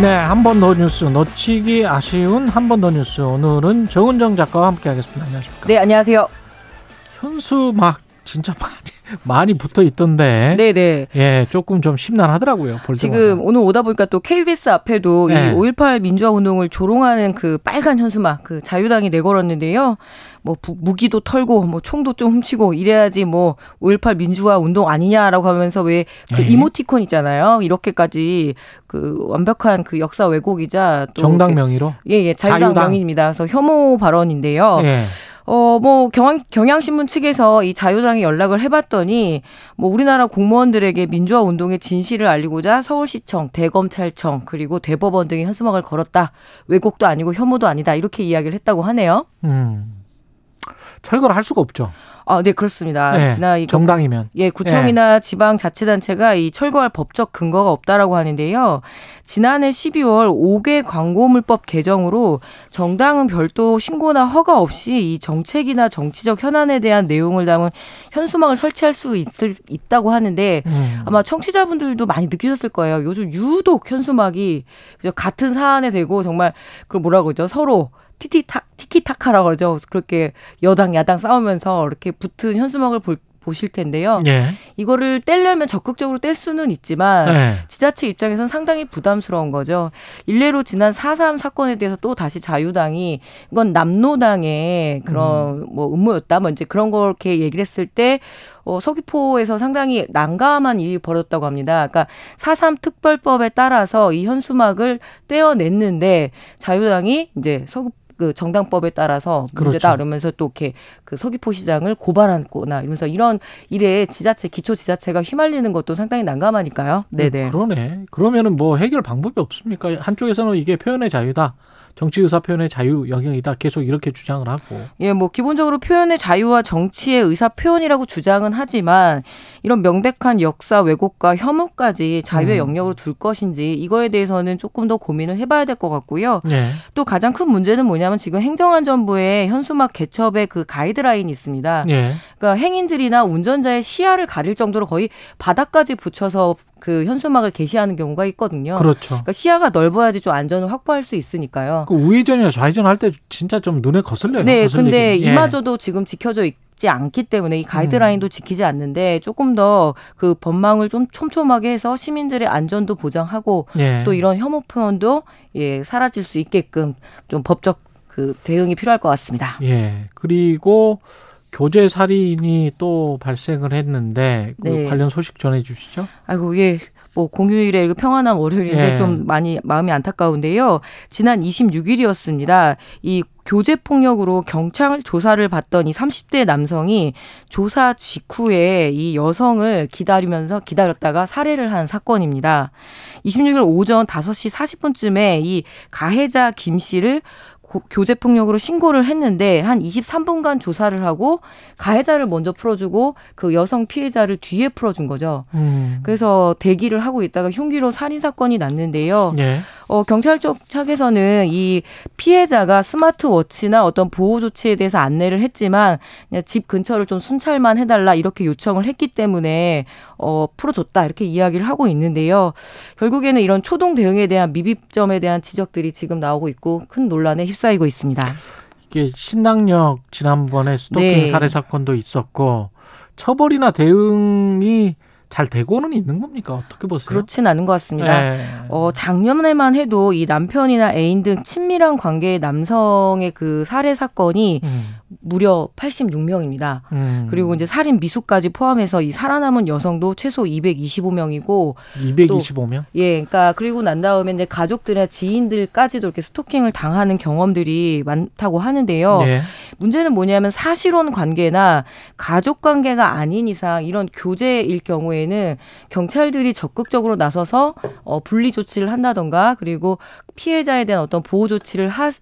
네, 한 번 더 뉴스 놓치기 아쉬운 한 번 더 뉴스 오늘은 정은정 작가와 함께하겠습니다. 안녕하십니까? 네, 안녕하세요. 현수 막 진짜 많이 많이 붙어 있던데. 네, 네. 예, 조금 좀 심란하더라고요. 볼 지금 때마다. 오늘 오다 보니까 또 KBS 앞에도 네. 이5.18 민주화 운동을 조롱하는 그 빨간 현수막 그 자유당이 내걸었는데요. 뭐 부- 무기도 털고 뭐 총도 좀 훔치고 이래야지 뭐 5.18 민주화 운동 아니냐라고 하면서 왜그 네. 이모티콘 있잖아요. 이렇게까지 그 완벽한 그 역사 왜곡이자 또 정당 명의로. 예, 예, 자유당, 자유당. 명의입니다. 그래서 혐오 발언인데요. 예. 어, 뭐, 경향, 경향신문 측에서 이 자유당에 연락을 해봤더니, 뭐, 우리나라 공무원들에게 민주화 운동의 진실을 알리고자 서울시청, 대검찰청, 그리고 대법원 등의 현수막을 걸었다. 왜곡도 아니고 혐오도 아니다. 이렇게 이야기를 했다고 하네요. 음. 철거를 할 수가 없죠. 아, 네, 그렇습니다. 예, 지난 이거 정당이면. 예, 구청이나 지방 자치 단체가 이 철거할 법적 근거가 없다라고 하는데요. 지난해 12월 5개 광고물법 개정으로 정당은 별도 신고나 허가 없이 이 정책이나 정치적 현안에 대한 내용을 담은 현수막을 설치할 수 있을, 있다고 하는데 음. 아마 청취자분들도 많이 느끼셨을 거예요. 요즘 유독 현수막이 같은 사안에 대고 정말 그 뭐라 그러죠? 서로 티티타 티키타카라 그러죠. 그렇게 여당 야당 싸우면서 이렇게 붙은 현수막을 볼, 보실 텐데요. 예. 이거를 떼려면 적극적으로 뗄 수는 있지만 예. 지자체 입장에선 상당히 부담스러운 거죠. 일례로 지난 4.3 사건에 대해서 또 다시 자유당이 이건 남노당의 그런 뭐 음모였다. 뭐 이제 그런 걸 이렇게 얘기를 했을 때 어, 서귀포에서 상당히 난감한 일이 벌어졌다고 합니다. 그러니까 4.3 특별법에 따라서 이 현수막을 떼어냈는데 자유당이 이제 서귀 그 정당법에 따라서 문제다 그렇죠. 그러면서 또 이렇게 그 서귀포 시장을 고발하거나 이러면서 이런 일에 지자체 기초 지자체가 휘말리는 것도 상당히 난감하니까요. 네네. 그러네. 그러면은 뭐 해결 방법이 없습니까? 한쪽에서는 이게 표현의 자유다. 정치 의사 표현의 자유 영역이다. 계속 이렇게 주장을 하고. 예, 뭐 기본적으로 표현의 자유와 정치의 의사 표현이라고 주장은 하지만 이런 명백한 역사 왜곡과 혐오까지 자유의 음. 영역으로 둘 것인지 이거에 대해서는 조금 더 고민을 해봐야 될 것 같고요. 예. 또 가장 큰 문제는 뭐냐면 지금 행정안전부의 현수막 개첩의 그 가이드라인이 있습니다. 예. 그러니까 행인들이나 운전자의 시야를 가릴 정도로 거의 바닥까지 붙여서 그 현수막을 게시하는 경우가 있거든요. 그렇죠. 그러니까 시야가 넓어야지 좀 안전을 확보할 수 있으니까요. 그 우회전이나 좌회전 할 때 진짜 좀 눈에 거슬려요. 네. 근데 예. 이마저도 지금 지켜져 있 지 않기 때문에 이 음. 가이드라인도 지키지 않는데 조금 더 그 법망을 좀 촘촘하게 해서 시민들의 안전도 보장하고 예. 또 이런 혐오 표현도 예 사라질 수 있게끔 좀 법적 그 대응이 필요할 것 같습니다. 예. 그리고 교제 살인이 또 발생을 했는데 그 네. 관련 소식 전해 주시죠. 아이고 예. 뭐 공휴일에 그 평안한 월요일인데 예. 좀 많이 마음이 안타까운데요. 지난 26일이었습니다. 이 교제 폭력으로 경찰 조사를 받던 이 30대 남성이 조사 직후에 이 여성을 기다리면서 기다렸다가 살해를 한 사건입니다. 26일 오전 5시 40분쯤에 이 가해자 김 씨를 고- 교제 폭력으로 신고를 했는데 한 23분간 조사를 하고 가해자를 먼저 풀어주고 그 여성 피해자를 뒤에 풀어준 거죠. 음. 그래서 대기를 하고 있다가 흉기로 살인 사건이 났는데요. 예. 어, 경찰 쪽 측에서는 이 피해자가 스마트워치나 어떤 보호 조치에 대해서 안내를 했지만 그냥 집 근처를 좀 순찰만 해달라 이렇게 요청을 했기 때문에 어, 풀어줬다 이렇게 이야기를 하고 있는데요. 결국에는 이런 초동 대응에 대한 미비점에 대한 지적들이 지금 나오고 있고 큰 논란에 휩 싸이고 있습니다. 이게 신당역 지난번에 스토킹 네. 살해 사건도 있었고 처벌이나 대응이 잘 되고는 있는 겁니까? 어떻게 보세요? 그렇진 않은 것 같습니다. 예. 어, 작년에만 해도 이 남편이나 애인 등 친밀한 관계의 남성의 그 살해 사건이 음, 무려 86명입니다. 음. 그리고 이제 살인 미수까지 포함해서 이 살아남은 여성도 최소 225명이고 225명? 예, 그러니까 그리고 난 다음에 이제 가족들이나 지인들까지도 이렇게 스토킹을 당하는 경험들이 많다고 하는데요. 예. 문제는 뭐냐면 사실혼 관계나 가족 관계가 아닌 이상 이런 교제일 경우에는 경찰들이 적극적으로 나서서 어, 분리 조치를 한다던가 그리고 피해자에 대한 어떤 보호 조치를 할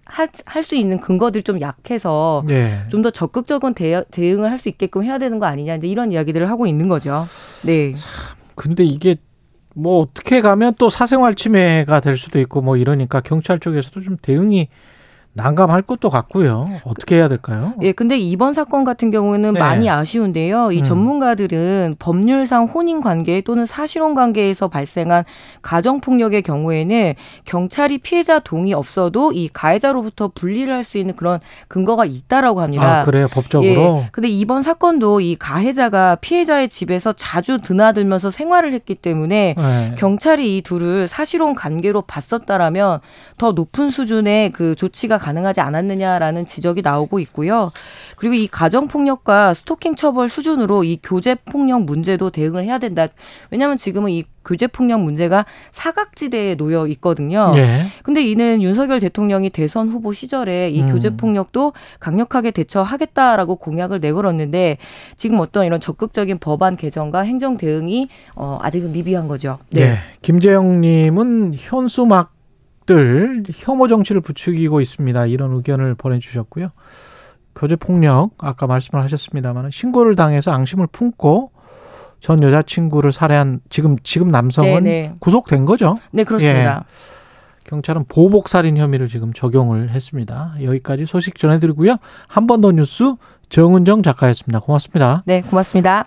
수 있는 근거들이 좀 약해서 예. 좀더 적극적인 대, 대응을 할 수 있게끔 해야 되는 거 아니냐 이제 이런 이야기들을 하고 있는 거죠. 네. 근데 이게 뭐 어떻게 가면 또 사생활 침해가 될 수도 있고 뭐 이러니까 경찰 쪽에서도 좀 대응이 난감할 것도 같고요. 어떻게 해야 될까요? 예, 근데 이번 사건 같은 경우에는 네. 많이 아쉬운데요. 이 음. 전문가들은 법률상 혼인 관계 또는 사실혼 관계에서 발생한 가정 폭력의 경우에는 경찰이 피해자 동의 없어도 이 가해자로부터 분리를 할 수 있는 그런 근거가 있다라고 합니다. 아, 그래요. 법적으로. 예. 근데 이번 사건도 이 가해자가 피해자의 집에서 자주 드나들면서 생활을 했기 때문에 네. 경찰이 이 둘을 사실혼 관계로 봤었다라면 더 높은 수준의 그 조치가 가능하지 않았느냐라는 지적이 나오고 있고요. 그리고 이 가정 폭력과 스토킹 처벌 수준으로 이 교제 폭력 문제도 대응을 해야 된다. 왜냐하면 지금은 이 교제 폭력 문제가 사각지대에 놓여 있거든요. 예. 근데 이는 윤석열 대통령이 대선 후보 시절에 이 음. 교제 폭력도 강력하게 대처하겠다라고 공약을 내걸었는데 지금 어떤 이런 적극적인 법안 개정과 행정 대응이 어 아직은 미비한 거죠. 네. 김재영님은 현수막 들 혐오 정치를 부추기고 있습니다. 이런 의견을 보내주셨고요. 교제 폭력 아까 말씀을 하셨습니다만 신고를 당해서 앙심을 품고 전 여자친구를 살해한 지금 지금 남성은 네네. 구속된 거죠. 네, 그렇습니다. 경찰은 보복 살인 혐의를 지금 적용을 했습니다. 여기까지 소식 전해드리고요. 한 번 더 뉴스 정은정 작가였습니다. 고맙습니다. 네, 고맙습니다.